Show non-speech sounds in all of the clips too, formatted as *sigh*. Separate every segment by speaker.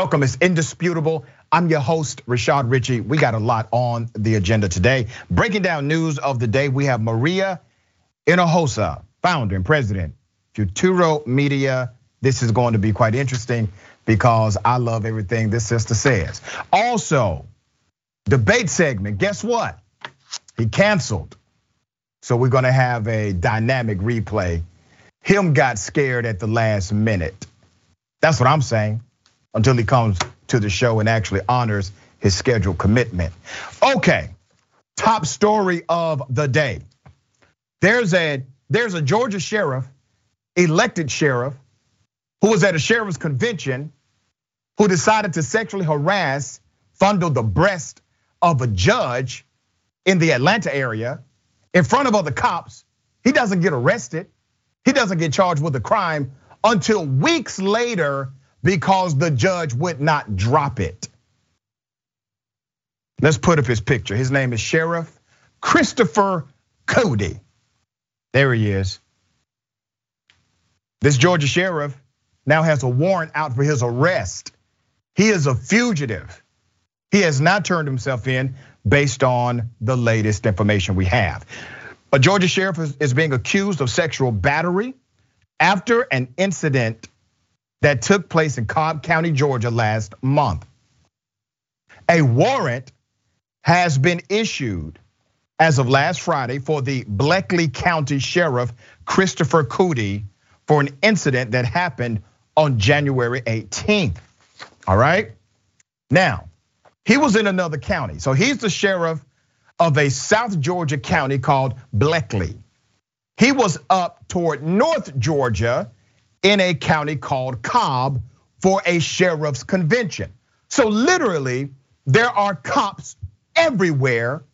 Speaker 1: Welcome, it's indisputable. I'm your host, Rashad Richey. We got a lot on the agenda today. Breaking down news of the day, we have Maria Hinojosa, founder and president, Futuro Media. This is going to be quite interesting because I love everything this sister says. Also, debate segment. Guess what? He canceled. So we're gonna have a dynamic replay. Him got scared at the last minute. That's what I'm saying until he comes to the show and actually honors his scheduled commitment. Okay, top story of the day. There's a there's a Georgia sheriff, elected sheriff, who was at a sheriff's convention, who decided to sexually harass, fondle the breast of a judge in the Atlanta area in front of other cops. He doesn't get arrested. He doesn't get charged with a crime until weeks later because the judge would not drop it. Let's put up his picture. His name is Sheriff Christopher Coody. There he is. This Georgia sheriff now has a warrant out for his arrest. He is a fugitive. He has not turned himself in based on the latest information we have. A Georgia sheriff is being accused of sexual battery after an incident that took place in Cobb County, Georgia last month. A warrant has been issued as of last Friday for the Bleckley County Sheriff Christopher Coody for an incident that happened on January 18th. All right? Now, he was in another county. So he's the sheriff of a South Georgia county called Bleckley. He was up toward North Georgia in a county called Cobb for a sheriff's convention. So literally, there are cops everywhere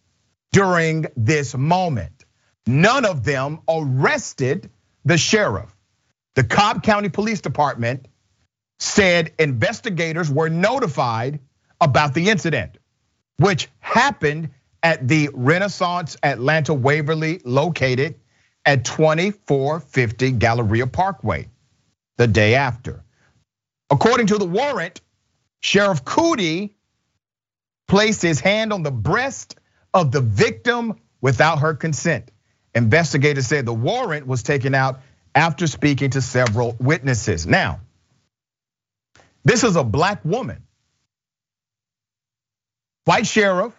Speaker 1: during this moment. None of them arrested the sheriff. The Cobb County Police Department said investigators were notified about the incident, which happened at the Renaissance Atlanta Waverly, located at 2450 Galleria Parkway the day after. According to the warrant, Sheriff Coody placed his hand on the breast of the victim without her consent. Investigators said the warrant was taken out after speaking to several witnesses. Now, this is a black woman. White sheriff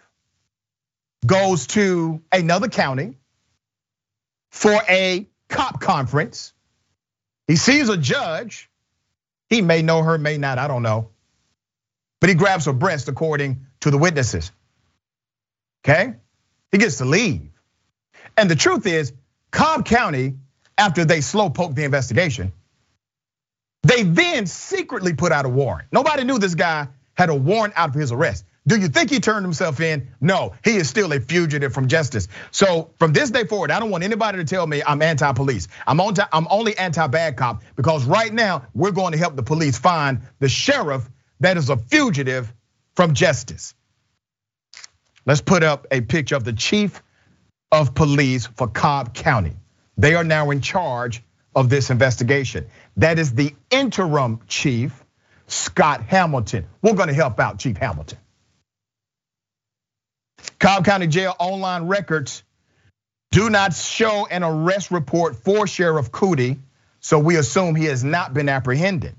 Speaker 1: goes to another county for a cop conference. He sees a judge. He may know her, may not, I don't know. But he grabs her breast according to the witnesses. Okay? He gets to leave. And the truth is, Cobb County, after they slow poked the investigation, they then secretly put out a warrant. Nobody knew this guy had a warrant out for his arrest. Do you think he turned himself in? No, he is still a fugitive from justice. So from this day forward, I don't want anybody to tell me I'm anti-police. I'm on I'm only anti-bad cop because right now we're going to help the police find the sheriff that is a fugitive from justice. Let's put up a picture of the chief of police for Cobb County. They are now in charge of this investigation. That is the interim chief, Scott Hamilton. We're gonna help out Chief Hamilton. Cobb County Jail online records do not show an arrest report for Sheriff Coody, so we assume he has not been apprehended.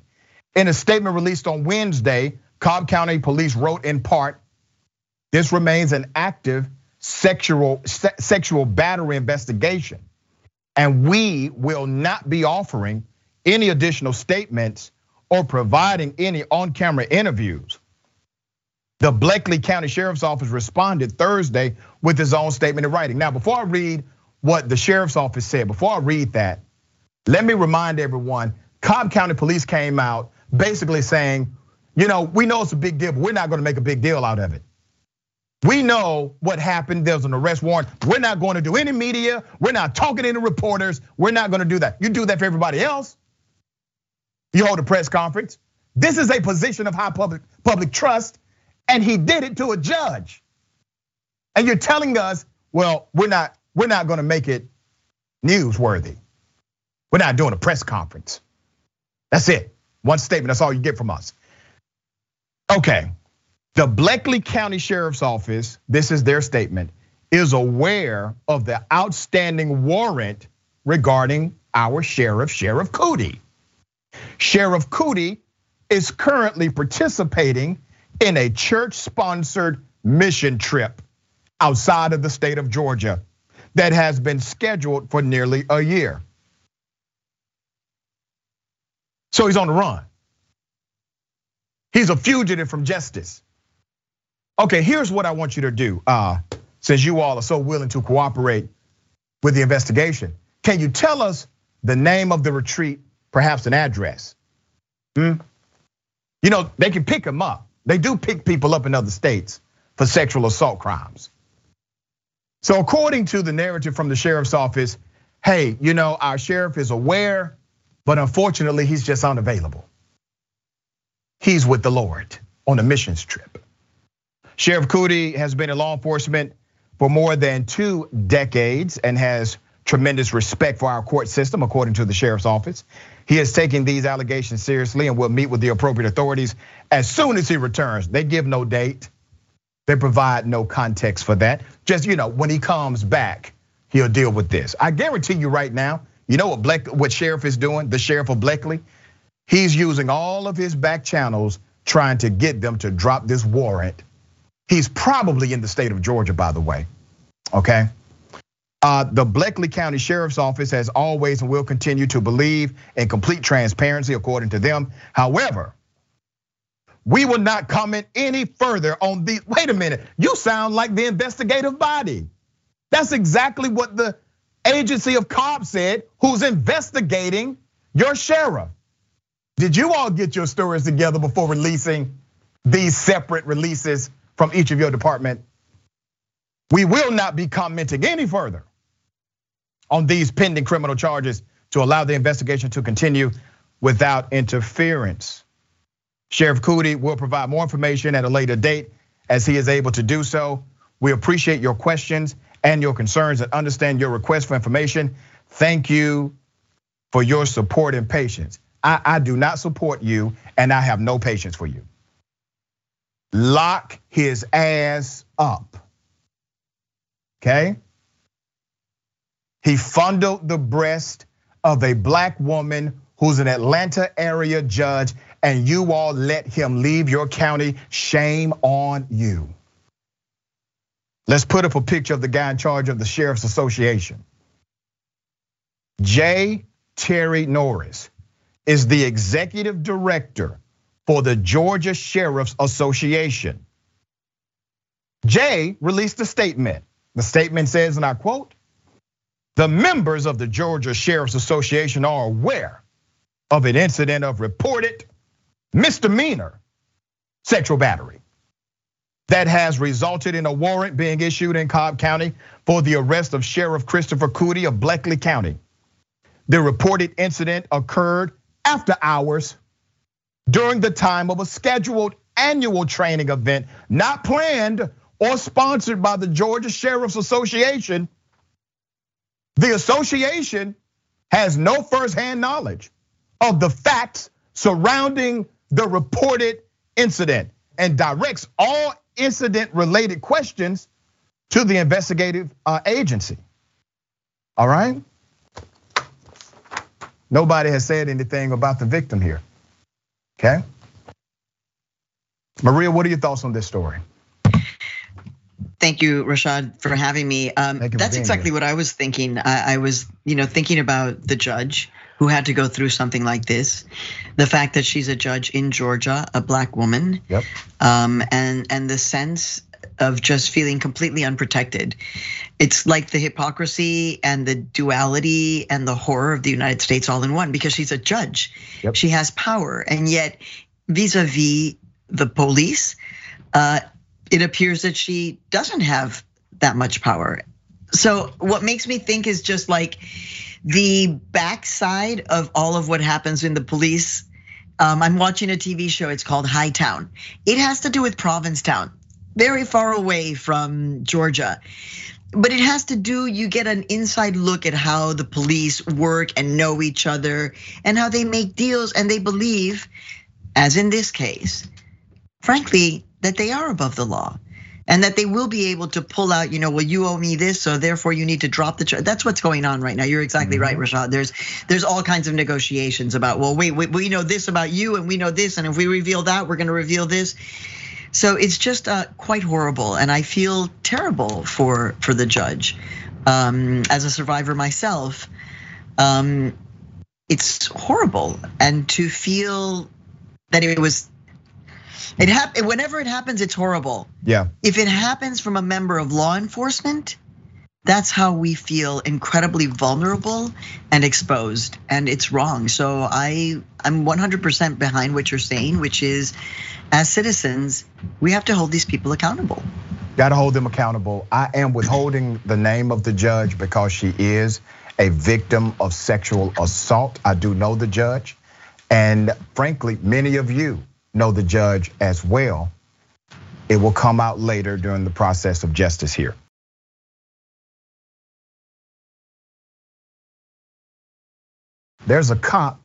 Speaker 1: In a statement released on Wednesday, Cobb County Police wrote in part, this remains an active sexual sexual battery investigation and we will not be offering any additional statements or providing any on-camera interviews. The Bleckley County Sheriff's Office responded Thursday with his own statement in writing. Now, before I read what the Sheriff's Office said, before I read that, let me remind everyone Cobb County Police came out basically saying, you know, we know it's a big deal, but we're not gonna make a big deal out of it. We know what happened. There's an arrest warrant. We're not going to do any media. We're not talking to any reporters. We're not going to do that. You do that for everybody else. You hold a press conference. This is a position of high public public trust and he did it to a judge. And you're telling us, well, we're not we're not going to make it newsworthy. We're not doing a press conference. That's it. One statement. That's all you get from us. Okay, the Bleckley County Sheriff's Office, this is their statement, is aware of the outstanding warrant regarding our sheriff, Sheriff Coody. Sheriff Coody is currently participating in a church sponsored mission trip outside of the state of Georgia that has been scheduled for nearly a year. So he's on the run. He's a fugitive from justice. Okay, here's what I want you to do. Uh, since you all are so willing to cooperate with the investigation, can you tell us the name of the retreat, perhaps an address? Hmm? You know, they can pick him up. They do pick people up in other states for sexual assault crimes. So, according to the narrative from the sheriff's office, hey, you know, our sheriff is aware, but unfortunately, he's just unavailable. He's with the Lord on a missions trip. Sheriff Coody has been in law enforcement for more than two decades and has tremendous respect for our court system, according to the sheriff's office. He is taking these allegations seriously and will meet with the appropriate authorities as soon as he returns. They give no date. They provide no context for that. Just, you know, when he comes back, he'll deal with this. I guarantee you right now, you know what Black, what sheriff is doing? The sheriff of Bleckley, he's using all of his back channels trying to get them to drop this warrant. He's probably in the state of Georgia, by the way. Okay. Uh, the Bleckley County Sheriff's Office has always and will continue to believe in complete transparency, according to them. However, we will not comment any further on the. Wait a minute, you sound like the investigative body. That's exactly what the agency of cops said, who's investigating your sheriff. Did you all get your stories together before releasing these separate releases from each of your department? We will not be commenting any further on these pending criminal charges to allow the investigation to continue without interference. Sheriff Coody will provide more information at a later date as he is able to do so. We appreciate your questions and your concerns and understand your request for information. Thank you for your support and patience. I, I do not support you and I have no patience for you. Lock his ass up. Okay? He fondled the breast of a black woman who's an Atlanta area judge and you all let him leave your county, shame on you. Let's put up a picture of the guy in charge of the Sheriff's Association. J. Terry Norris is the executive director for the Georgia Sheriff's Association. Jay released a statement. The statement says, and I quote, the members of the Georgia Sheriff's Association are aware of an incident of reported misdemeanor sexual battery that has resulted in a warrant being issued in Cobb County for the arrest of Sheriff Christopher Coody of Bleckley County. The reported incident occurred after hours during the time of a scheduled annual training event not planned or sponsored by the Georgia Sheriff's Association. The association has no firsthand knowledge of the facts surrounding the reported incident and directs all incident related questions to the investigative uh, agency. All right? Nobody has said anything about the victim here. Okay? Maria, what are your thoughts on this story?
Speaker 2: Thank you, Rashad, for having me. Um, that's exactly here. what I was thinking. I, I was, you know, thinking about the judge who had to go through something like this. The fact that she's a judge in Georgia, a black woman,
Speaker 1: yep.
Speaker 2: um, and and the sense of just feeling completely unprotected. It's like the hypocrisy and the duality and the horror of the United States all in one because she's a judge. Yep. She has power, and yet vis-a-vis the police, uh, it appears that she doesn't have that much power. So what makes me think is just like the backside of all of what happens in the police. Um, I'm watching a TV show. It's called Hightown. It has to do with Provincetown, very far away from Georgia. But it has to do, you get an inside look at how the police work and know each other and how they make deals and they believe, as in this case, frankly, that they are above the law and that they will be able to pull out, you know, well, you owe me this, so therefore you need to drop the charge. That's what's going on right now. You're exactly mm-hmm. right, Rashad. There's there's all kinds of negotiations about, well, wait, wait, we know this about you, and we know this, and if we reveal that, we're going to reveal this. So it's just uh, quite horrible, and I feel terrible for for the judge. Um, as a survivor myself, um, it's horrible, and to feel that it was it happen whenever it happens, it's horrible.
Speaker 1: Yeah.
Speaker 2: If it happens from a member of law enforcement, that's how we feel incredibly vulnerable and exposed, and it's wrong. So I I'm 100% behind what you're saying, which is, as citizens, we have to hold these people accountable.
Speaker 1: Got to hold them accountable. I am withholding the name of the judge because she is a victim of sexual assault. I do know the judge, and frankly, many of you know the judge as well. It will come out later during the process of justice here. There's a cop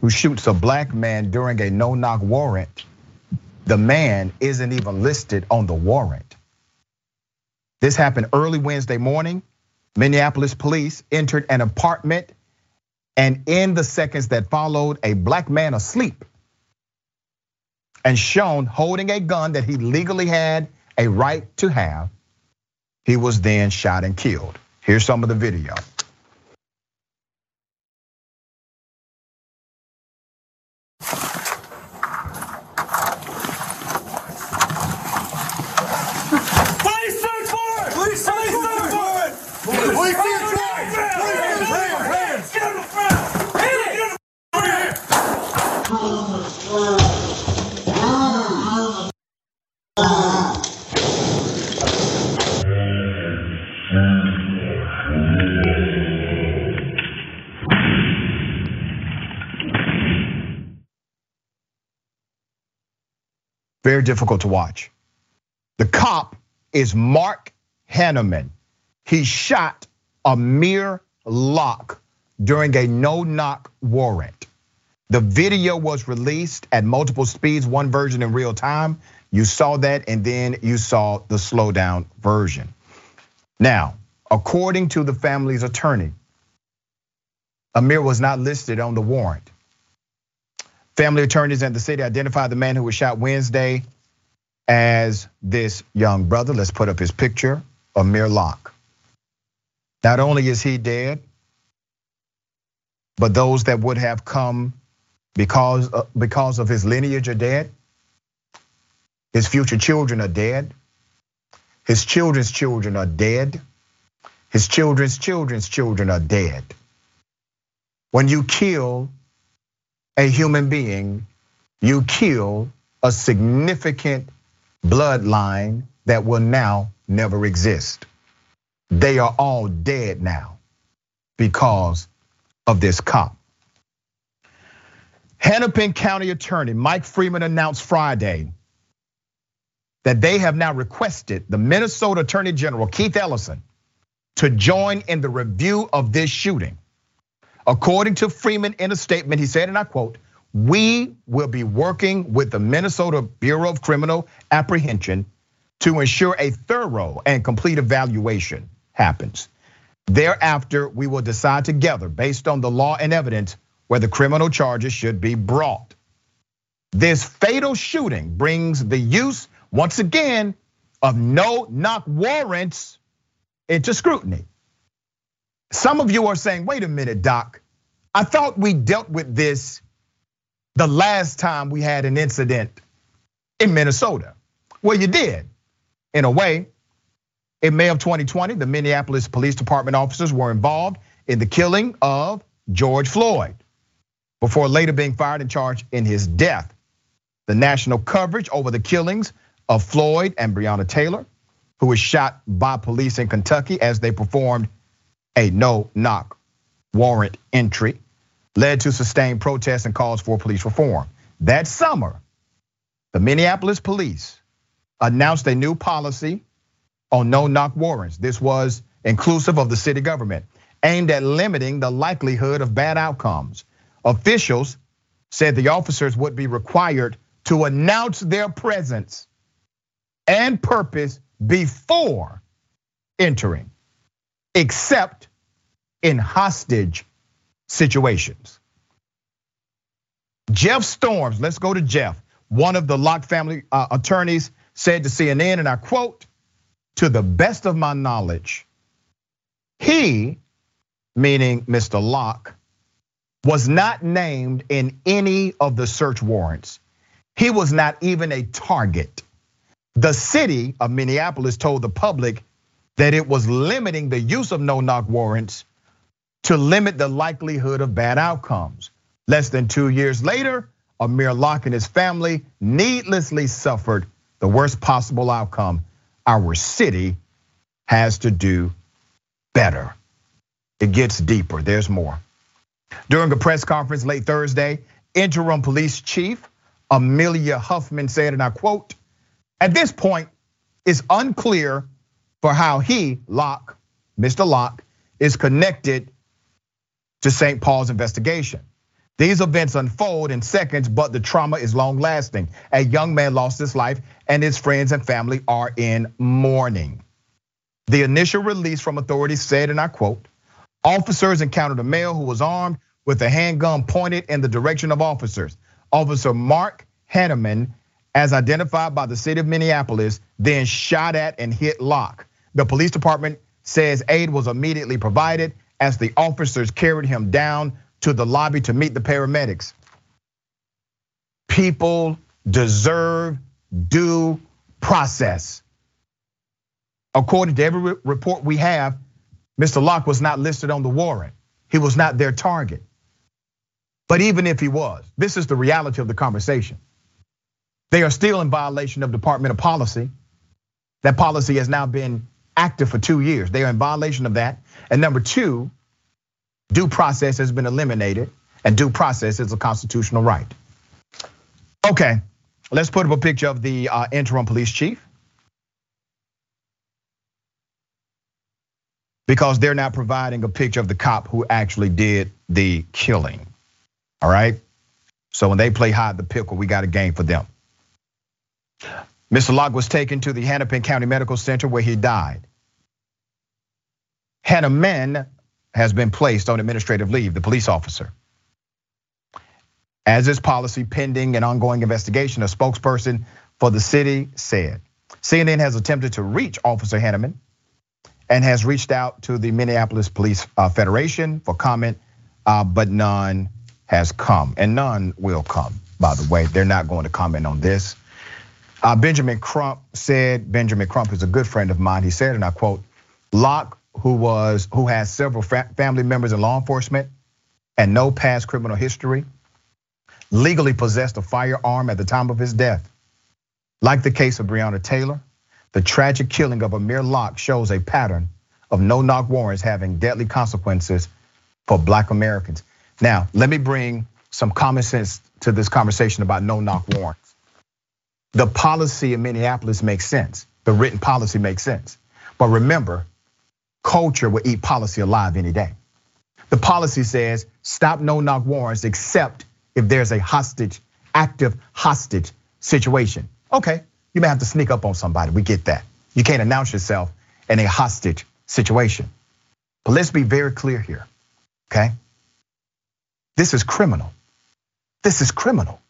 Speaker 1: who shoots a black man during a no knock warrant. The man isn't even listed on the warrant. This happened early Wednesday morning. Minneapolis police entered an apartment, and in the seconds that followed, a black man asleep and shown holding a gun that he legally had a right to have, he was then shot and killed. Here's some of the video. Very difficult to watch. The cop is Mark Hanneman. He shot Amir Locke during a no knock warrant. The video was released at multiple speeds, one version in real time. You saw that, and then you saw the slowdown version. Now, according to the family's attorney, Amir was not listed on the warrant. Family attorneys in the city identified the man who was shot Wednesday as this young brother. Let's put up his picture, Amir Locke. Not only is he dead, but those that would have come because, uh, because of his lineage are dead. His future children are dead. His children's children are dead. His children's children's children are dead. When you kill a human being, you kill a significant bloodline that will now never exist. They are all dead now because of this cop. Hennepin County Attorney Mike Freeman announced Friday that they have now requested the Minnesota Attorney General Keith Ellison to join in the review of this shooting. According to Freeman in a statement, he said, and I quote, we will be working with the Minnesota Bureau of Criminal Apprehension to ensure a thorough and complete evaluation happens. Thereafter, we will decide together based on the law and evidence whether criminal charges should be brought. This fatal shooting brings the use, once again, of no knock warrants into scrutiny. Some of you are saying, wait a minute, Doc. I thought we dealt with this the last time we had an incident in Minnesota. Well, you did, in a way. In May of 2020, the Minneapolis Police Department officers were involved in the killing of George Floyd before later being fired and charged in his death. The national coverage over the killings of Floyd and Breonna Taylor, who was shot by police in Kentucky as they performed a no knock warrant entry, led to sustained protests and calls for police reform. That summer, the Minneapolis police announced a new policy on no knock warrants. This was inclusive of the city government, aimed at limiting the likelihood of bad outcomes. Officials said the officers would be required to announce their presence and purpose before entering, except in hostage situations. Jeff Storms, let's go to Jeff, one of the Locke family uh, attorneys, said to CNN, and I quote, to the best of my knowledge, he, meaning Mr. Locke, was not named in any of the search warrants. He was not even a target. The city of Minneapolis told the public that it was limiting the use of no knock warrants to limit the likelihood of bad outcomes. Less than two years later, Amir Locke and his family needlessly suffered the worst possible outcome. Our city has to do better. It gets deeper, there's more. During a press conference late Thursday, interim police chief Amelia Huffman said, and I quote, at this point, it's unclear for how he, Locke, Mr. Locke, is connected to St. Paul's investigation. These events unfold in seconds, but the trauma is long lasting. A young man lost his life, and his friends and family are in mourning. The initial release from authorities said, and I quote, officers encountered a male who was armed with a handgun pointed in the direction of officers. Officer Mark Hanneman, as identified by the city of Minneapolis, then shot at and hit Locke. The police department says aid was immediately provided as the officers carried him down to the lobby to meet the paramedics. People deserve due process. According to every report we have, Mr. Locke was not listed on the warrant. He was not their target. But even if he was, this is the reality of the conversation. They are still in violation of departmental policy. That policy has now been active for two years. They are in violation of that. And number two, due process has been eliminated, and due process is a constitutional right. Okay, let's put up a picture of the uh, interim police chief. Because they're not providing a picture of the cop who actually did the killing. All right. So when they play hide the pickle, we got a game for them. Mr. Locke was taken to the Hennepin County Medical Center where he died. Hanneman has been placed on administrative leave, the police officer. As is policy pending an ongoing investigation, a spokesperson for the city said. CNN has attempted to reach Officer Hanneman and has reached out to the Minneapolis Police uh, Federation for comment, uh, but none has come, and none will come. By the way, they're not going to comment on this. Uh, Benjamin Crump said, Benjamin Crump is a good friend of mine. He said, and I quote, Locke, who was who has several family members in law enforcement and no past criminal history, legally possessed a firearm at the time of his death. Like the case of Breonna Taylor, the tragic killing of Amir Locke shows a pattern of no-knock warrants having deadly consequences for Black Americans. Now, let me bring some common sense to this conversation about no-knock warrants. The policy in Minneapolis makes sense. The written policy makes sense. But remember, culture will eat policy alive any day. The policy says stop no knock warrants except if there's a hostage, active hostage situation. Okay, you may have to sneak up on somebody. We get that. You can't announce yourself in a hostage situation. But let's be very clear here, okay? This is criminal. This is criminal.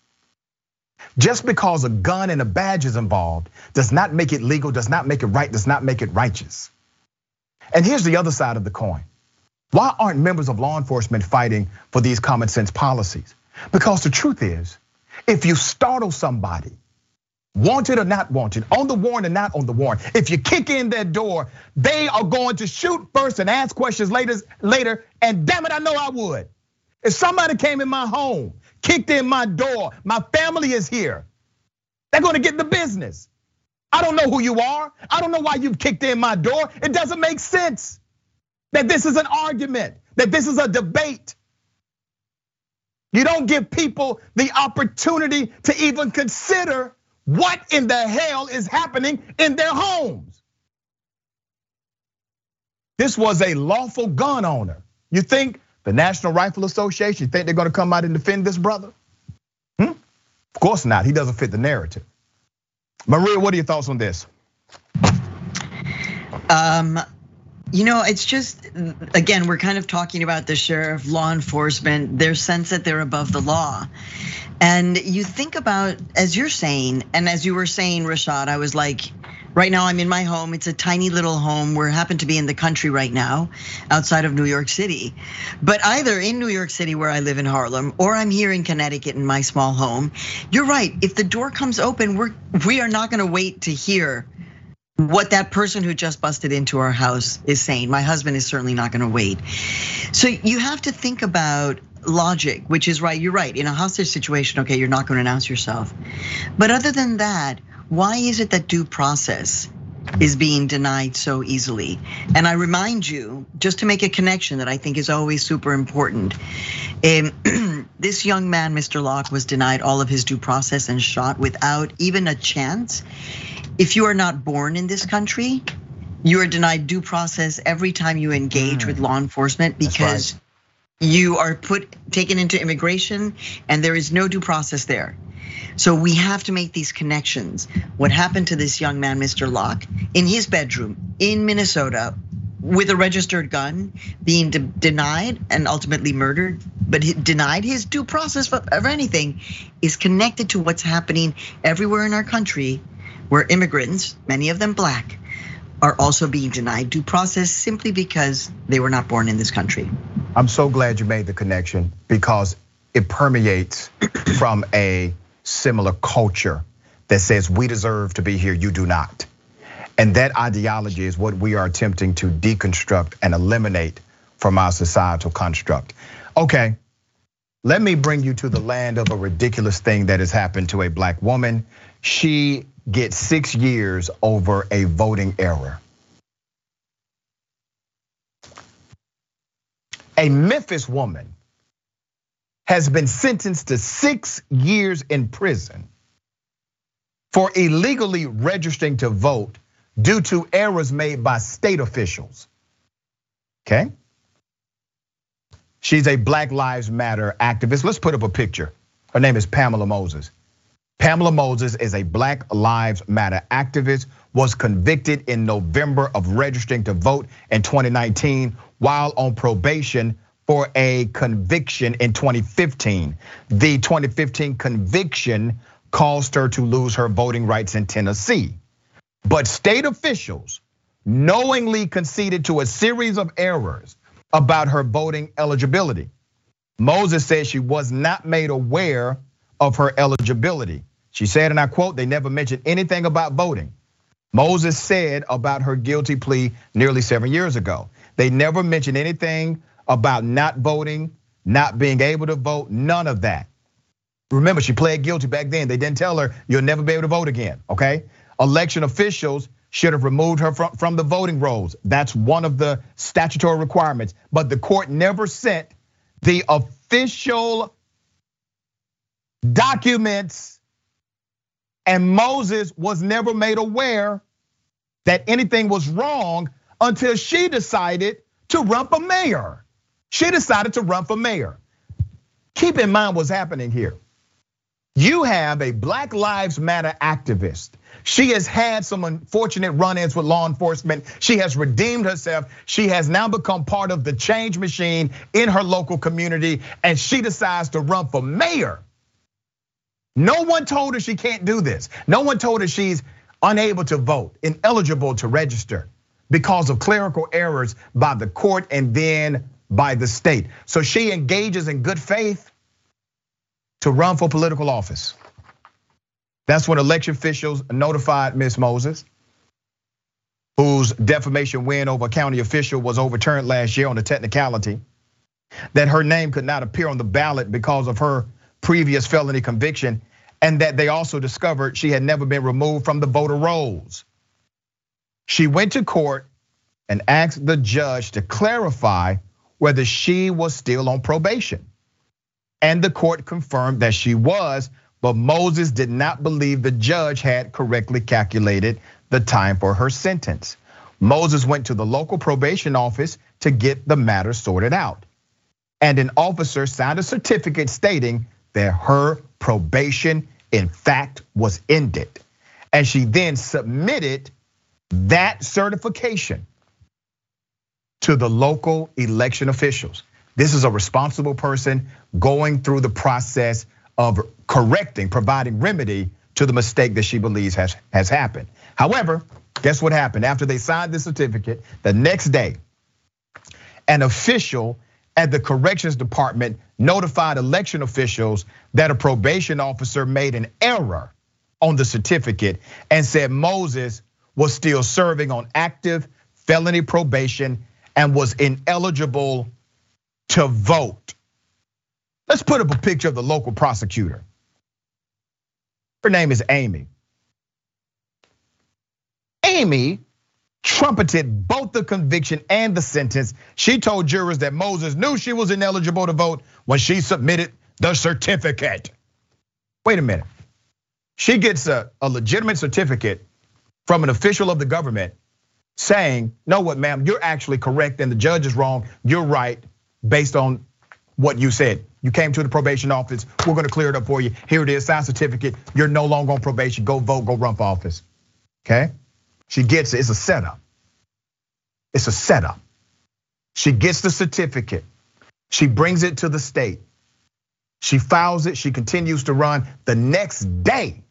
Speaker 1: Just because a gun and a badge is involved does not make it legal, does not make it right, does not make it righteous. And here's the other side of the coin. Why aren't members of law enforcement fighting for these common sense policies? Because the truth is, if you startle somebody, wanted or not wanted, on the warrant or not on the warrant, if you kick in their door, they are going to shoot first and ask questions later, later, and damn it, I know I would. If somebody came in my home, kicked in my door, my family is here, they're gonna get the business. I don't know who you are. I don't know why you've kicked in my door. It doesn't make sense that this is an argument, that this is a debate. You don't give people the opportunity to even consider what in the hell is happening in their homes. This was a lawful gun owner. You think the National Rifle Association, you think they're gonna come out and defend this brother? Hmm? Of course not. He doesn't fit the narrative. Maria, what are your thoughts on this?
Speaker 2: Um, you know, it's just, again, we're kind of talking about the sheriff, law enforcement, their sense that they're above the law. And you think about, as you're saying, and as you were saying, Rashad, I was like, right now I'm in my home. It's a tiny little home. We happen to be in the country right now, outside of New York City. But either in New York City, where I live in Harlem, or I'm here in Connecticut in my small home. You're right. If the door comes open, we're we are not going to wait to hear what that person who just busted into our house is saying. My husband is certainly not going to wait. So you have to think about logic, which is right. You're right. In a hostage situation, okay, you're not going to announce yourself. But other than that, why is it that due process is being denied so easily? And I remind you, just to make a connection that I think is always super important. *clears throat* this young man, Mr. Locke, was denied all of his due process and shot without even a chance if you are not born in this country, you are denied due process every time you engage with mm. law enforcement because right. you are put taken into immigration and there is no due process there. So we have to make these connections. What happened to this young man, Mr. Locke, in his bedroom in Minnesota with a registered gun, being de denied and ultimately murdered, but denied his due process of anything, is connected to what's happening everywhere in our country where immigrants, many of them black, are also being denied due process simply because they were not born in this country.
Speaker 1: I'm so glad you made the connection because it permeates from a similar culture that says we deserve to be here, you do not. And that ideology is what we are attempting to deconstruct and eliminate from our societal construct. Okay, let me bring you to the land of a ridiculous thing that has happened to a black woman. She gets six years over a voting error. A Memphis woman has been sentenced to six years in prison for illegally registering to vote due to errors made by state officials. Okay? She's a Black Lives Matter activist. Let's put up a picture. Her name is Pamela Moses. Pamela Moses is a Black Lives Matter activist, was convicted in November of registering to vote in 2019 while on probation for a conviction in 2015. The 2015 conviction caused her to lose her voting rights in Tennessee. But state officials knowingly conceded to a series of errors about her voting eligibility. Moses said she was not made aware of her eligibility. She said, and I quote, they never mentioned anything about voting. Moses said about her guilty plea nearly seven years ago. They never mentioned anything about not voting, not being able to vote, none of that. Remember, she pled guilty back then. They didn't tell her you'll never be able to vote again, okay? Election officials should have removed her from, from the voting rolls. That's one of the statutory requirements. But the court never sent the official documents and Moses was never made aware that anything was wrong until she decided to run for mayor. She decided to run for mayor. Keep in mind what's happening here. You have a Black Lives Matter activist. She has had some unfortunate run ins with law enforcement. She has redeemed herself. She has now become part of the change machine in her local community, and she decides to run for mayor. No one told her she can't do this. No one told her she's unable to vote, ineligible to register because of clerical errors by the court and then by the state. So she engages in good faith to run for political office. That's when election officials notified Ms. Moses, whose defamation win over a county official was overturned last year on a technicality, that her name could not appear on the ballot because of her previous felony conviction and that they also discovered she had never been removed from the voter rolls. She went to court and asked the judge to clarify whether she was still on probation. And the court confirmed that she was, but Moses did not believe the judge had correctly calculated the time for her sentence. Moses went to the local probation office to get the matter sorted out. And an officer signed a certificate stating that her probation in fact was ended. And she then submitted that certification to the local election officials. This is a responsible person going through the process of correcting, providing remedy to the mistake that she believes has, has happened. However, guess what happened? After they signed the certificate, the next day, an official at the corrections department notified election officials that a probation officer made an error on the certificate and said Moses was still serving on active felony probation and was ineligible to vote. Let's put up a picture of the local prosecutor. Her name is Amy. Amy trumpeted both the conviction and the sentence. She told jurors that Moses knew she was ineligible to vote when she submitted the certificate. Wait a minute. She gets a, a legitimate certificate from an official of the government saying, no, what, ma'am, you're actually correct and the judge is wrong. You're right based on what you said. You came to the probation office. We're gonna clear it up for you. Here it is, sign certificate. You're no longer on probation. Go vote, go run for office. Okay? She gets it. It's a setup. It's a setup. She gets the certificate. She brings it to the state. She files it. She continues to run. The next day,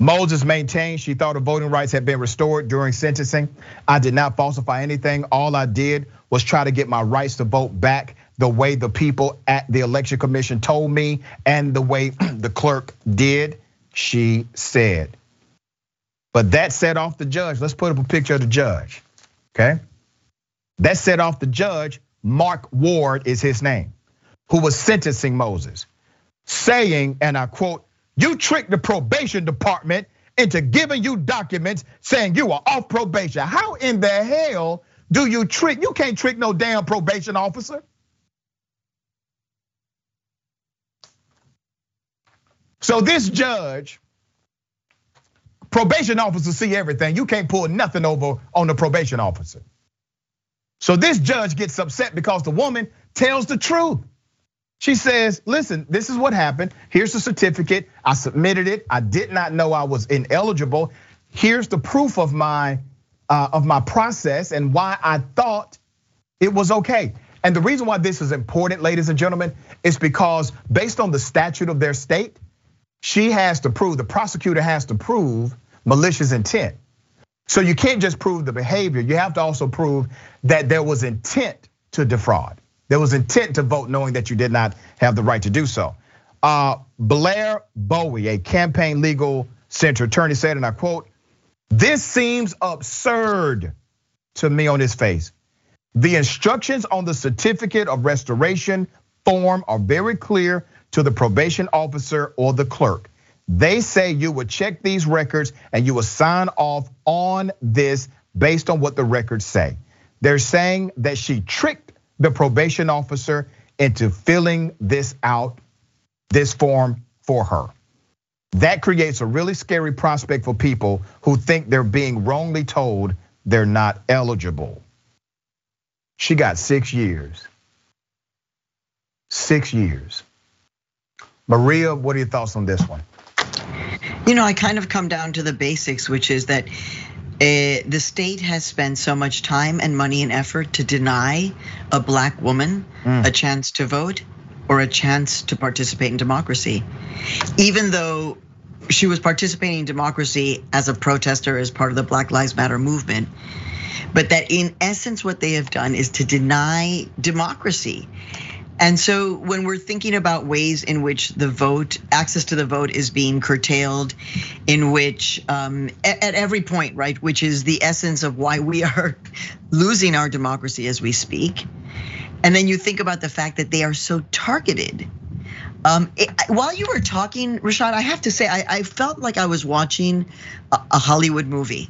Speaker 1: Moses maintained she thought her voting rights had been restored during sentencing. I did not falsify anything. All I did was try to get my rights to vote back the way the people at the election commission told me and the way *clears throat* the clerk did, she said. But that set off the judge. Let's put up a picture of the judge, okay? That set off the judge. Mark Ward is his name, who was sentencing Moses, saying, and I quote, You tricked the probation department into giving you documents saying you are off probation. How in the hell do you trick? You can't trick no damn probation officer. So this judge Probation officers see everything. You can't pull nothing over on the probation officer. So this judge gets upset because the woman tells the truth. She says, listen, this is what happened. Here's the certificate. I submitted it. I did not know I was ineligible. Here's the proof of my uh, of my process and why I thought it was okay. And the reason why this is important, ladies and gentlemen, is because based on the statute of their state, she has to prove, the prosecutor has to prove malicious intent. So you can't just prove the behavior, you have to also prove that there was intent to defraud. There was intent to vote knowing that you did not have the right to do so. Uh, Blair Bowie, a campaign legal center attorney, said, and I quote, This seems absurd to me on his face. The instructions on the certificate of restoration form are very clear to the probation officer or the clerk. They say you will check these records and you will sign off on this based on what the records say. They're saying that she tricked the probation officer into filling this out, this form for her. That creates a really scary prospect for people who think they're being wrongly told they're not eligible. She got six years. Six years. Maria, what are your thoughts on this one?
Speaker 2: You know, I kind of come down to the basics, which is that the state has spent so much time and money and effort to deny a black woman mm. a chance to vote or a chance to participate in democracy. Even though she was participating in democracy as a protester, as part of the Black Lives Matter movement, but that in essence, what they have done is to deny democracy. And so when we're thinking about ways in which the vote, access to the vote is being curtailed, in which um, at every point, right, which is the essence of why we are *laughs* losing our democracy as we speak. And then you think about the fact that they are so targeted. Um, it, while you were talking, Rashad, I have to say, I, I felt like I was watching a, a Hollywood movie.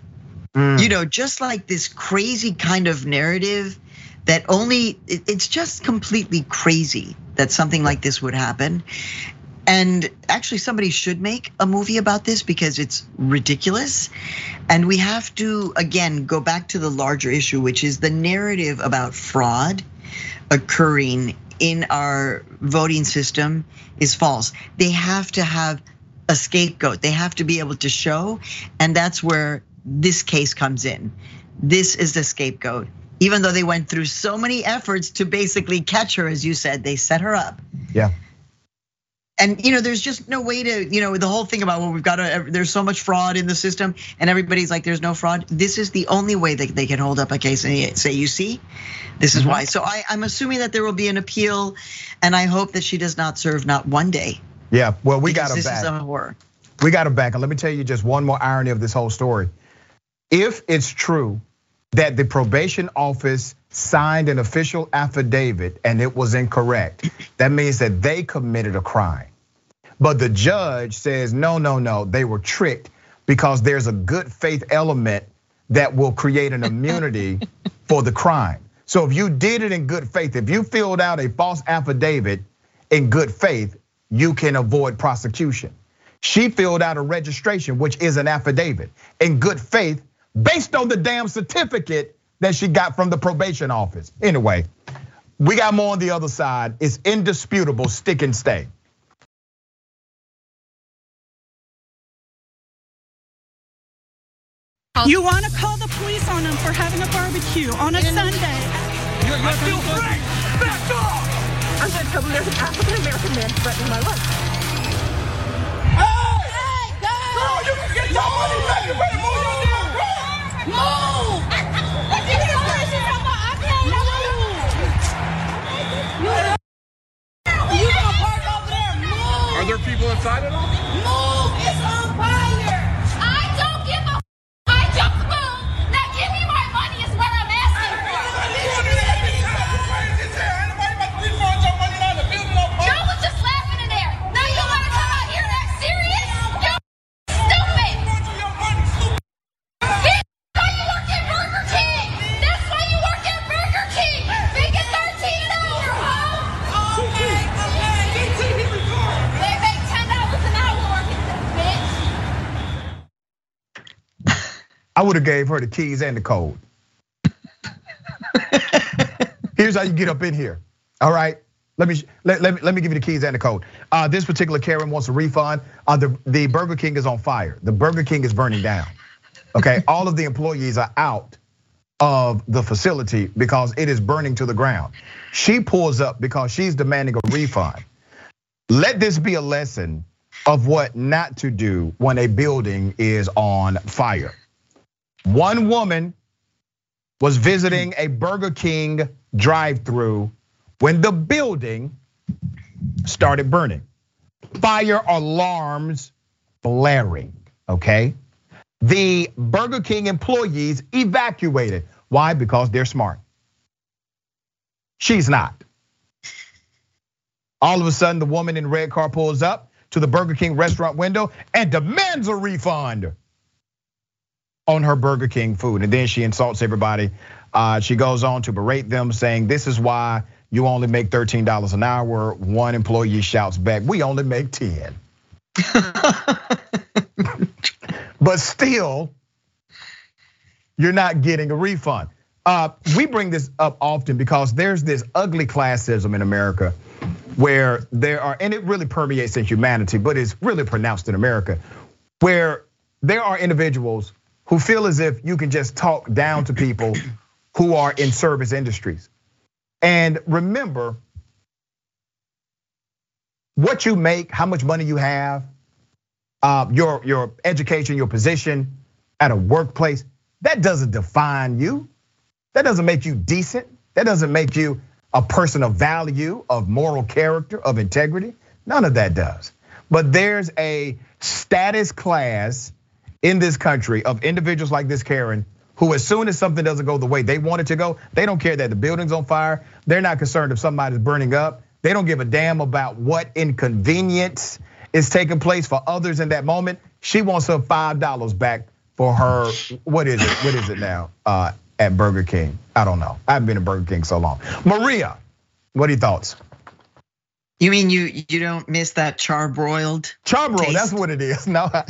Speaker 2: Mm. You know, just like this crazy kind of narrative that only it's just completely crazy that something like this would happen. And actually, somebody should make a movie about this because it's ridiculous. And we have to, again, go back to the larger issue, which is the narrative about fraud occurring in our voting system is false. They have to have a scapegoat. They have to be able to show, and that's where this case comes in. This is the scapegoat. Even though they went through so many efforts to basically catch her, as you said, they set her up.
Speaker 1: Yeah.
Speaker 2: And you know, there's just no way to, you know, the whole thing about well, we've got to. There's so much fraud in the system, and everybody's like, there's no fraud. This is the only way that they can hold up a case and say, you see, this is mm-hmm. why. So I, I'm assuming that there will be an appeal, and I hope that she does not serve not one day.
Speaker 1: Yeah, well, we got her
Speaker 2: this
Speaker 1: back.
Speaker 2: This is a horror.
Speaker 1: We got her back, and let me tell you just one more irony of this whole story. If it's true that the probation office signed an official affidavit and it was incorrect, that means that they committed a crime. But the judge says, no, no, no, they were tricked because there's a good faith element that will create an immunity *laughs* for the crime. So if you did it in good faith, if you filled out a false affidavit in good faith, you can avoid prosecution. She filled out a registration, which is an affidavit in good faith based on the damn certificate that she got from the probation office. Anyway, we got more on the other side. It's indisputable, stick and stay.
Speaker 3: You want to call the police on them for having a barbecue on a In Sunday?
Speaker 4: You're, you're still free. Back off!
Speaker 3: I'm going to tell them there's an African American man threatening my life.
Speaker 4: Hey! Hey, go! Girl, you can get your money back. You better Are there people inside at all?
Speaker 1: I would have gave her the keys and the code. *laughs* Here's how you get up in here. All right. Let me let, let, me let me give you the keys and the code. Uh, this particular Karen wants a refund. Uh, the the Burger King is on fire. The Burger King is burning down. Okay, *laughs* all of the employees are out of the facility because it is burning to the ground. She pulls up because she's demanding a refund. Let this be a lesson of what not to do when a building is on fire. One woman was visiting a Burger King drive through when the building started burning. Fire alarms blaring, okay? The Burger King employees evacuated. Why? Because they're smart. She's not. All of a sudden, the woman in red car pulls up to the Burger King restaurant window and demands a refund on her Burger King food. And then she insults everybody. Uh, she goes on to berate them, saying, This is why you only make $13 an hour. One employee shouts back, We only make 10. *laughs* but still, you're not getting a refund. Uh, we bring this up often because there's this ugly classism in America where there are, and it really permeates in humanity, but it's really pronounced in America, where there are individuals who feel as if you can just talk down to people *coughs* who are in service industries. And remember, what you make, how much money you have, uh, your your education, your position at a workplace, that doesn't define you. That doesn't make you decent. That doesn't make you a person of value, of moral character, of integrity. None of that does. But there's a status class in this country of individuals like this Karen who as soon as something doesn't go the way they want it to go, they don't care that the building's on fire. They're not concerned if somebody's burning up. They don't give a damn about what inconvenience is taking place for others in that moment. She wants her $5 back for her, what is it? What is it now uh, at Burger King? I don't know. I haven't been to Burger King so long. Maria, what are your thoughts?
Speaker 2: You mean you you don't miss that charbroiled?
Speaker 1: Charbroiled, that's what it is. *laughs* No, I,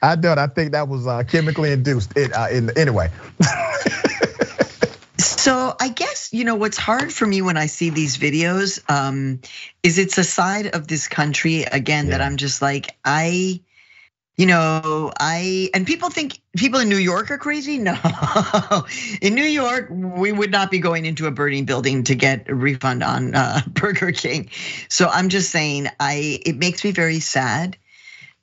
Speaker 1: I don't. I think that was uh, chemically induced. It, uh, in, anyway.
Speaker 2: so *laughs* So I guess you know what's hard for me when I see these videos um, is it's a side of this country again yeah. that I'm just like I, you know, I and people think people in New York are crazy. No, *laughs* in New York we would not be going into a burning building to get a refund on uh, *laughs* Burger King. So I'm just saying I it makes me very sad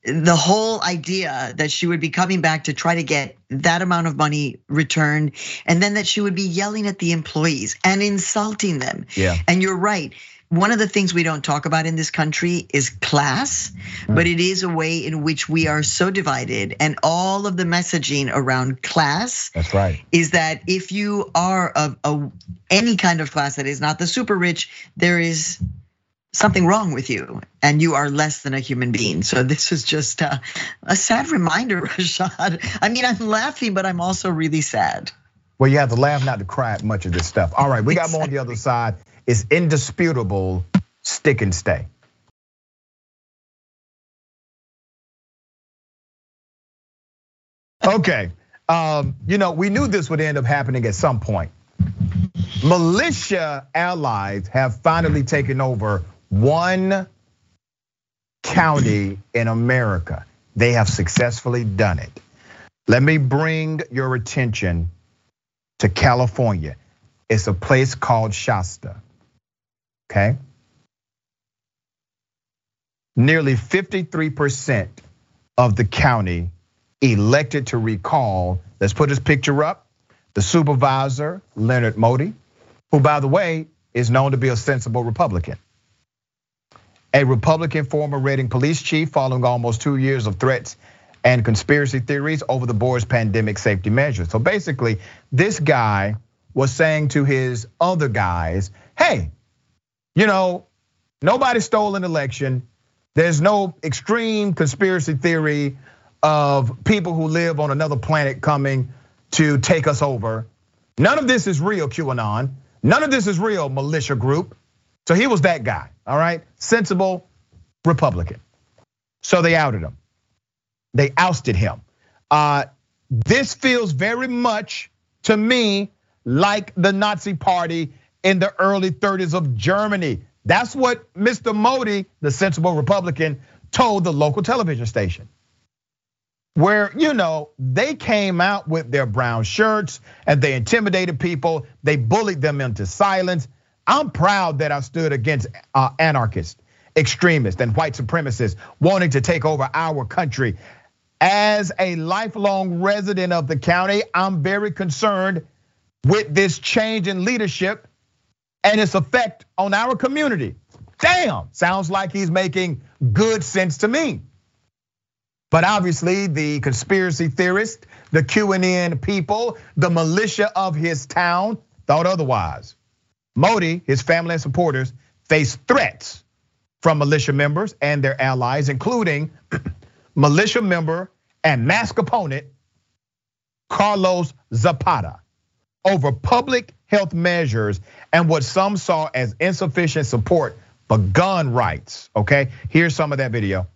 Speaker 2: the whole idea that she would be coming back to try to get that amount of money returned and then that she would be yelling at the employees and insulting them.
Speaker 1: Yeah.
Speaker 2: And you're right. One of the things we don't talk about in this country is class, but it is a way in which we are so divided and all of the messaging around class.
Speaker 1: That's right.
Speaker 2: Is that if you are of a, any kind of class that is not the super rich, there is something wrong with you and you are less than a human being. So this is just a, a, sad reminder, *laughs* Rashad. I mean, I'm laughing, but I'm also really sad.
Speaker 1: Well, you have to laugh not to cry at much of this stuff. All right, we got exactly. more on the other side. It's indisputable stick and stay. Okay, um, you know, we knew this would end up happening at some point. Militia allies have finally taken over one county in America. They have successfully done it. Let me bring your attention to California. It's a place called Shasta. Okay? Nearly 53% of the county elected to recall, let's put his picture up, the supervisor, Leonard Moty, who, by the way, is known to be a sensible Republican a Republican former Redding police chief following almost two years of threats and conspiracy theories over the board's pandemic safety measures. So basically, this guy was saying to his other guys, hey, you know, nobody stole an election. There's no extreme conspiracy theory of people who live on another planet coming to take us over. None of this is real, QAnon. None of this is real, militia group. So he was that guy, all right? Sensible Republican. So they outed him. They ousted him. Uh, this feels very much to me like the Nazi party in the early 30s of Germany. That's what Mr. Moty, the sensible Republican, told the local television station. Where, you know, they came out with their brown shirts and they intimidated people, they bullied them into silence. I'm proud that I stood against uh, anarchists, extremists, and white supremacists wanting to take over our country. As a lifelong resident of the county, I'm very concerned with this change in leadership and its effect on our community. Damn, sounds like he's making good sense to me. But obviously, the conspiracy theorists, the QAnon people, the militia of his town thought otherwise. Moty, his family and supporters face threats from militia members and their allies, including *clears throat* militia member and mask opponent Carlos Zapata over public health measures and what some saw as insufficient support for gun rights. Okay, here's some of that video.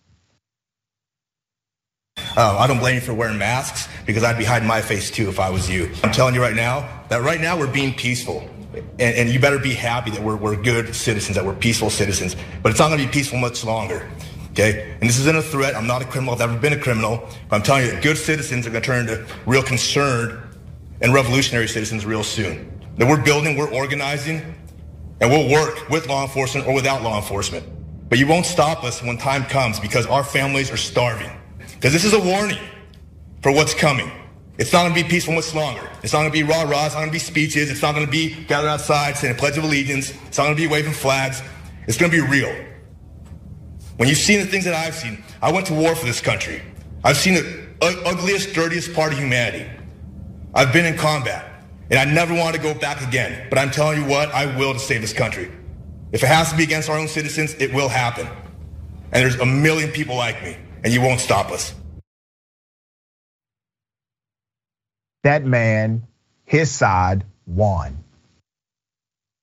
Speaker 5: Uh, I don't blame you for wearing masks because I'd be hiding my face too if I was you. I'm telling you right now that right now we're being peaceful. And, and, you better be happy that we're, we're good citizens, that we're peaceful citizens. But it's not going to be peaceful much longer. Okay? And this isn't a threat. I'm not a criminal. I've never been a criminal. But I'm telling you that good citizens are going to turn into real concerned and revolutionary citizens real soon. That we're building, we're organizing, and we'll work with law enforcement or without law enforcement. But you won't stop us when time comes because our families are starving. Because this is a warning for what's coming. It's not going to be peaceful much longer. It's not going to be rah rah. It's not going to be speeches. It's not going to be gathered outside saying pledge of allegiance. It's not going to be waving flags. It's going to be real. When you've seen the things that I've seen, I went to war for this country. I've seen the ugliest, dirtiest part of humanity. I've been in combat, and I never want to go back again. But I'm telling you what, I will to save this country. If it has to be against our own citizens, it will happen. And there's a million people like me, and you won't stop us.
Speaker 1: that man, his side won.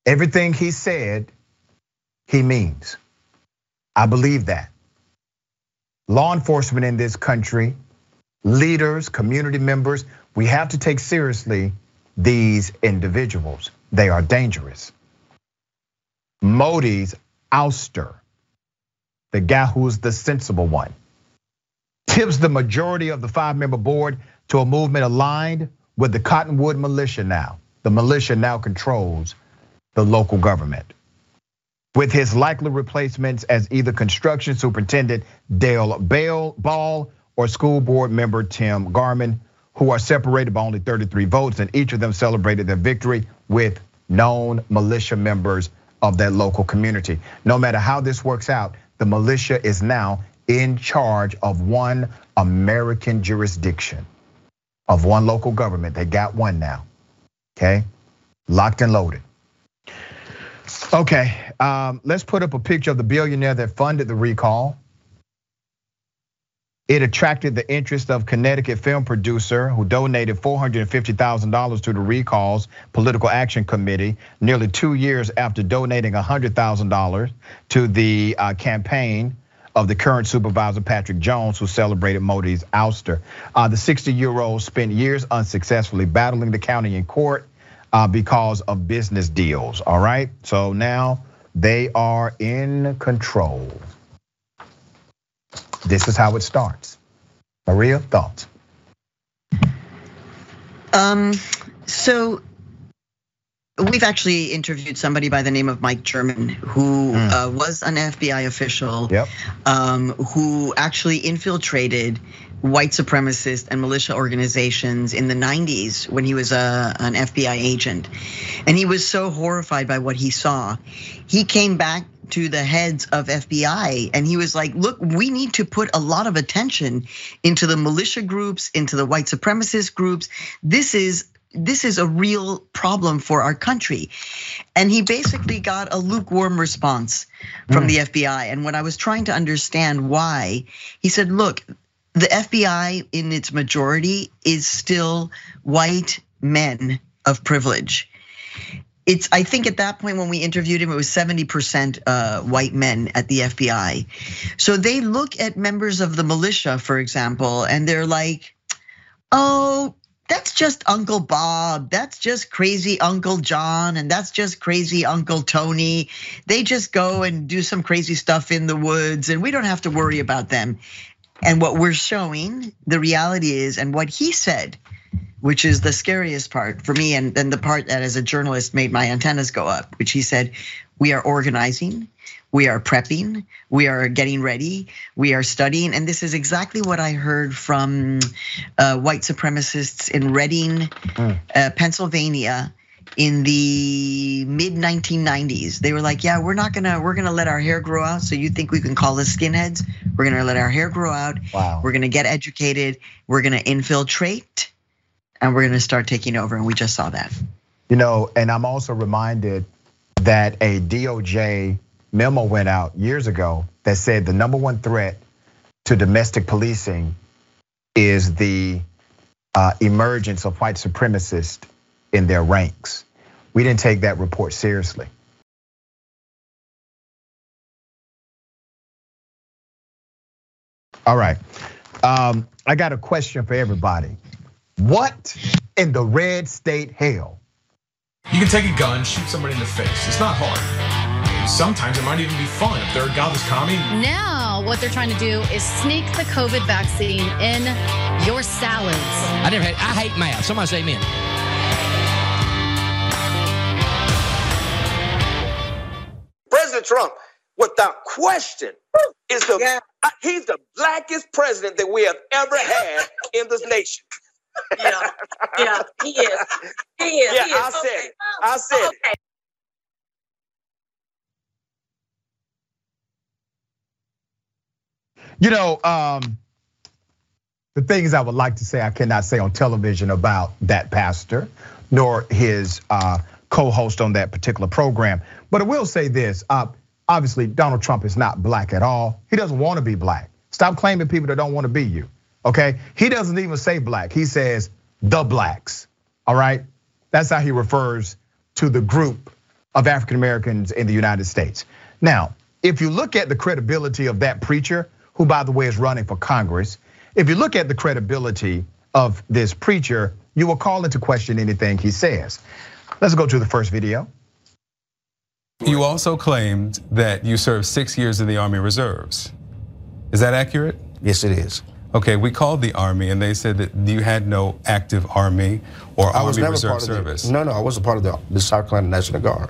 Speaker 1: Everything he said, he means. I believe that. Law enforcement in this country, leaders, community members, we have to take seriously these individuals. They are dangerous. Moty's ouster, the guy who's the sensible one, tips the majority of the five member board to a movement aligned with the Cottonwood militia now. The militia now controls the local government. With his likely replacements as either construction superintendent Dale Ball or school board member Tim Garman, who are separated by only 33 votes, and each of them celebrated their victory with known militia members of that local community. No matter how this works out, the militia is now in charge of one American jurisdiction, of one local government. They got one now, okay? Locked and loaded. Okay, um, let's put up a picture of the billionaire that funded the recall. It attracted the interest of Connecticut film producer who donated $450,000 to the recall's political action committee nearly two years after donating $100,000 to the uh, campaign of the current supervisor, Patrick Jones, who celebrated Moty's ouster. Uh, the 60 year old spent years unsuccessfully battling the county in court uh, because of business deals, all right? So now they are in control. This is how it starts. Maria, thoughts?
Speaker 2: Um, so we've actually interviewed somebody by the name of Mike German, who mm. uh, was an FBI official,
Speaker 1: yep.
Speaker 2: um, who actually infiltrated white supremacist and militia organizations in the 90s when he was a, an FBI agent. And he was so horrified by what he saw. He came back to the heads of FBI and he was like, look, we need to put a lot of attention into the militia groups, into the white supremacist groups. This is this is a real problem for our country. And he basically got a lukewarm response from mm. the FBI. And when I was trying to understand why, he said, look, the FBI in its majority is still white men of privilege it's I think at that point when we interviewed him, it was 70% uh, white men at the FBI. So they look at members of the militia, for example, and they're like, oh, that's just Uncle Bob. That's just crazy Uncle John. And that's just crazy Uncle Tony. They just go and do some crazy stuff in the woods, and we don't have to worry about them. And what we're showing, the reality is, and what he said which is the scariest part for me, and then the part that as a journalist made my antennas go up, which he said, we are organizing, we are prepping, we are getting ready, we are studying, and this is exactly what I heard from uh, white supremacists in Reading, mm. uh, Pennsylvania in the mid 1990s they were like yeah we're not gonna we're gonna let our hair grow out so you think we can call us skinheads? We're gonna let our hair grow out.
Speaker 1: Wow.
Speaker 2: we're gonna get educated. We're gonna infiltrate and we're gonna start taking over. And we just saw that.
Speaker 1: You know, and I'm also reminded that a DOJ memo went out years ago that said the number one threat to domestic policing is the uh, emergence of white supremacists in their ranks. We didn't take that report seriously. All right. Um, I got a question for everybody. What in the red state hell?
Speaker 6: You can take a gun, shoot somebody in the face. It's not hard. Sometimes it might even be fun if they're a godless commie.
Speaker 7: Now, what they're trying to do is sneak the COVID vaccine in your salads.
Speaker 8: I never had, I hate math. Somebody say amen.
Speaker 9: President Trump, without question, is the yeah. Uh, he's the blackest president that we have ever had in this nation
Speaker 10: yeah, yeah, he is. He is.
Speaker 9: Yeah,
Speaker 10: he is.
Speaker 9: I said okay. it. I said okay. it.
Speaker 1: You know, um, the things I would like to say, I cannot say on television about that pastor, nor his uh, co-host on that particular program. But I will say this: uh, obviously, Donald Trump is not black at all. He doesn't want to be black. Stop claiming people that don't want to be you. Okay, he doesn't even say black. He says the blacks. All right, that's how he refers to the group of African Americans in the United States. Now, if you look at the credibility of that preacher, who by the way is running for Congress, if you look at the credibility of this preacher, you will call into question anything he says. Let's go to the first video.
Speaker 11: You also claimed that you served six years in the Army Reserves. Is that accurate?
Speaker 12: Yes, it is.
Speaker 11: Okay, we called the Army and they said that you had no active Army or
Speaker 12: I was
Speaker 11: Army
Speaker 12: never
Speaker 11: Reserve
Speaker 12: part of
Speaker 11: service.
Speaker 12: The, no, no, I wasn't part of the, the South Carolina National Guard.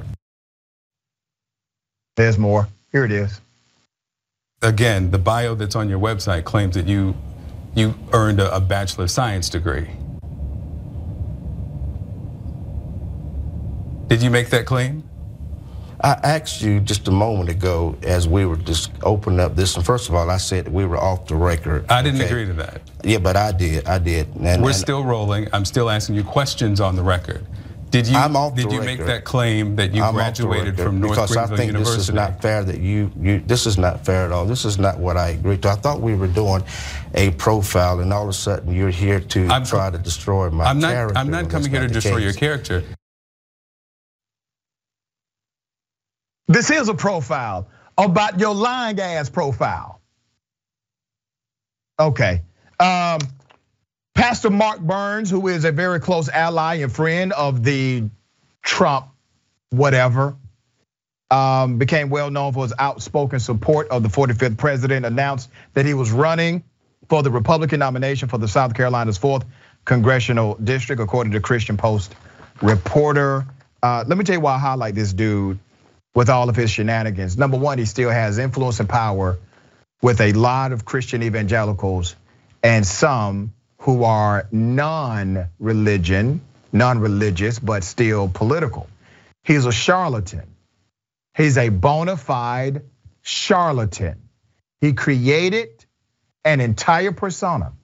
Speaker 1: There's more. Here it is.
Speaker 11: Again, the bio that's on your website claims that you you earned a, a Bachelor of Science degree. Did you make that claim?
Speaker 12: I asked you just a moment ago as we were just opening up this, and first of all, I said we were off the record.
Speaker 11: I didn't
Speaker 12: okay?
Speaker 11: agree to that.
Speaker 12: Yeah, but I did. I did. And,
Speaker 11: We're
Speaker 12: and
Speaker 11: still rolling. I'm still asking you questions on the record. Did you
Speaker 12: I'm off
Speaker 11: did you make that claim that you
Speaker 12: I'm
Speaker 11: graduated from North
Speaker 12: because
Speaker 11: Greenville
Speaker 12: I think
Speaker 11: University?
Speaker 12: this is not fair that you you this is not fair at all. This is not what I agreed to. I thought we were doing a profile, and all of a sudden you're here to
Speaker 11: I'm-
Speaker 12: try to destroy my
Speaker 11: I'm not
Speaker 12: character.
Speaker 11: I'm not coming here to destroy your character.
Speaker 1: This is a profile about your lying ass profile. Okay. Um, Pastor Mark Burns, who is a very close ally and friend of the Trump, whatever, um, became well known for his outspoken support of the 45th president, announced that he was running for the Republican nomination for the South Carolina's fourth congressional district, according to Christian Post reporter. Uh, let me tell you why I highlight this dude with all of his shenanigans. Number one, he still has influence and power with a lot of Christian evangelicals and some who are non-religion, non-religious, but still political. He's a charlatan. He's a bona fide charlatan. He created an entire persona,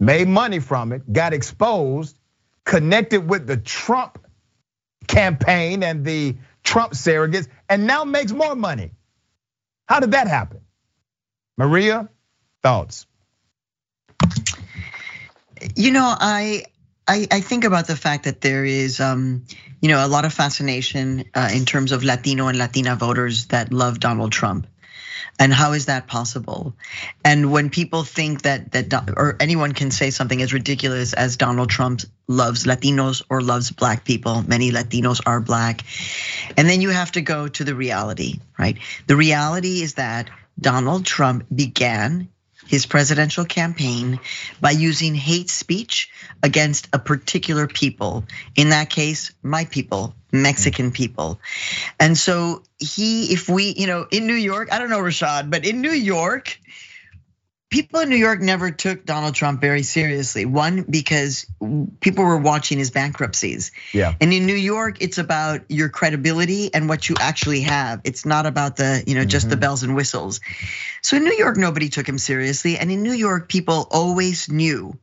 Speaker 1: made money from it, got exposed, connected with the Trump campaign and the Trump surrogates, and now makes more money. How did that happen? Maria, thoughts?
Speaker 2: You know, I I, think about the fact that there is, um, you know, a lot of fascination uh, in terms of Latino and Latina voters that love Donald Trump, and how is that possible? And when people think that that or anyone can say something as ridiculous as Donald Trump loves Latinos or loves Black people, many Latinos are Black, and then you have to go to the reality, right? The reality is that Donald Trump began his presidential campaign by using hate speech against a particular people. In that case, my people, Mexican mm. people. And so he, if we, you know, in New York, I don't know, Rashad, but in New York, people in New York never took Donald Trump very seriously. One, because people were watching his bankruptcies.
Speaker 1: Yeah.
Speaker 2: And in New York, it's about your credibility and what you actually have. It's not about the, you know, just the mm-hmm. bells and whistles. So in New York, nobody took him seriously. And in New York, people always knew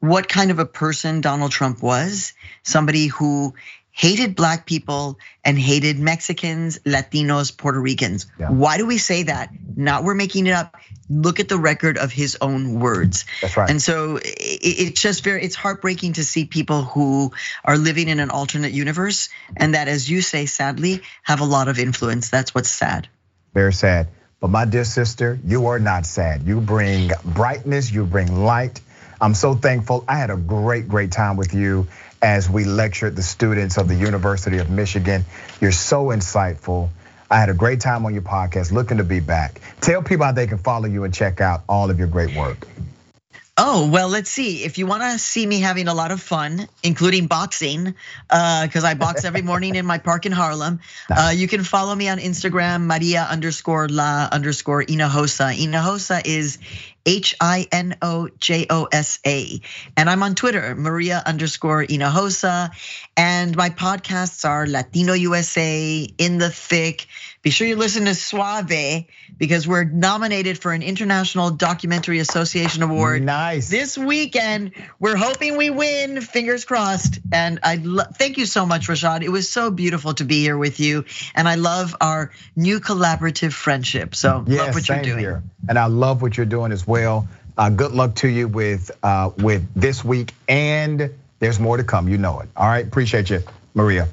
Speaker 2: what kind of a person Donald Trump was somebody who hated black people and hated Mexicans, Latinos, Puerto Ricans. Why do we say that? Not we're making it up. Look at the record of his own words.
Speaker 1: That's right.
Speaker 2: And so it's just very, it's heartbreaking to see people who are living in an alternate universe and that, as you say, sadly, have a lot of influence. That's what's sad.
Speaker 1: Very sad. But my dear sister, you are not sad. You bring brightness, you bring light. I'm so thankful. I had a great, great time with you as we lectured the students of the University of Michigan. You're so insightful. I had a great time on your podcast, looking to be back. Tell people how they can follow you and check out all of your great work.
Speaker 2: Oh, well, let's see. If you want to see me having a lot of fun, including boxing, uh, because I box every morning in my park in Harlem, uh, you can follow me on Instagram, Maria underscore la underscore Hinojosa. Hinojosa is H I N O J O S A. And I'm on Twitter, Maria underscore Hinojosa. And my podcasts are Latino USA, In the Thick. Be sure you listen to Suave because we're nominated for an International Documentary Association Award.
Speaker 1: Nice.
Speaker 2: This weekend, we're hoping we win, fingers crossed. And I thank you so much, Rashad. It was so beautiful to be here with you. And I love our new collaborative friendship. So
Speaker 1: yes,
Speaker 2: love what you're doing.
Speaker 1: Here. And I love what you're doing as well. Uh, good luck to you with with this week, and there's more to come. You know it. All right, appreciate you, Maria.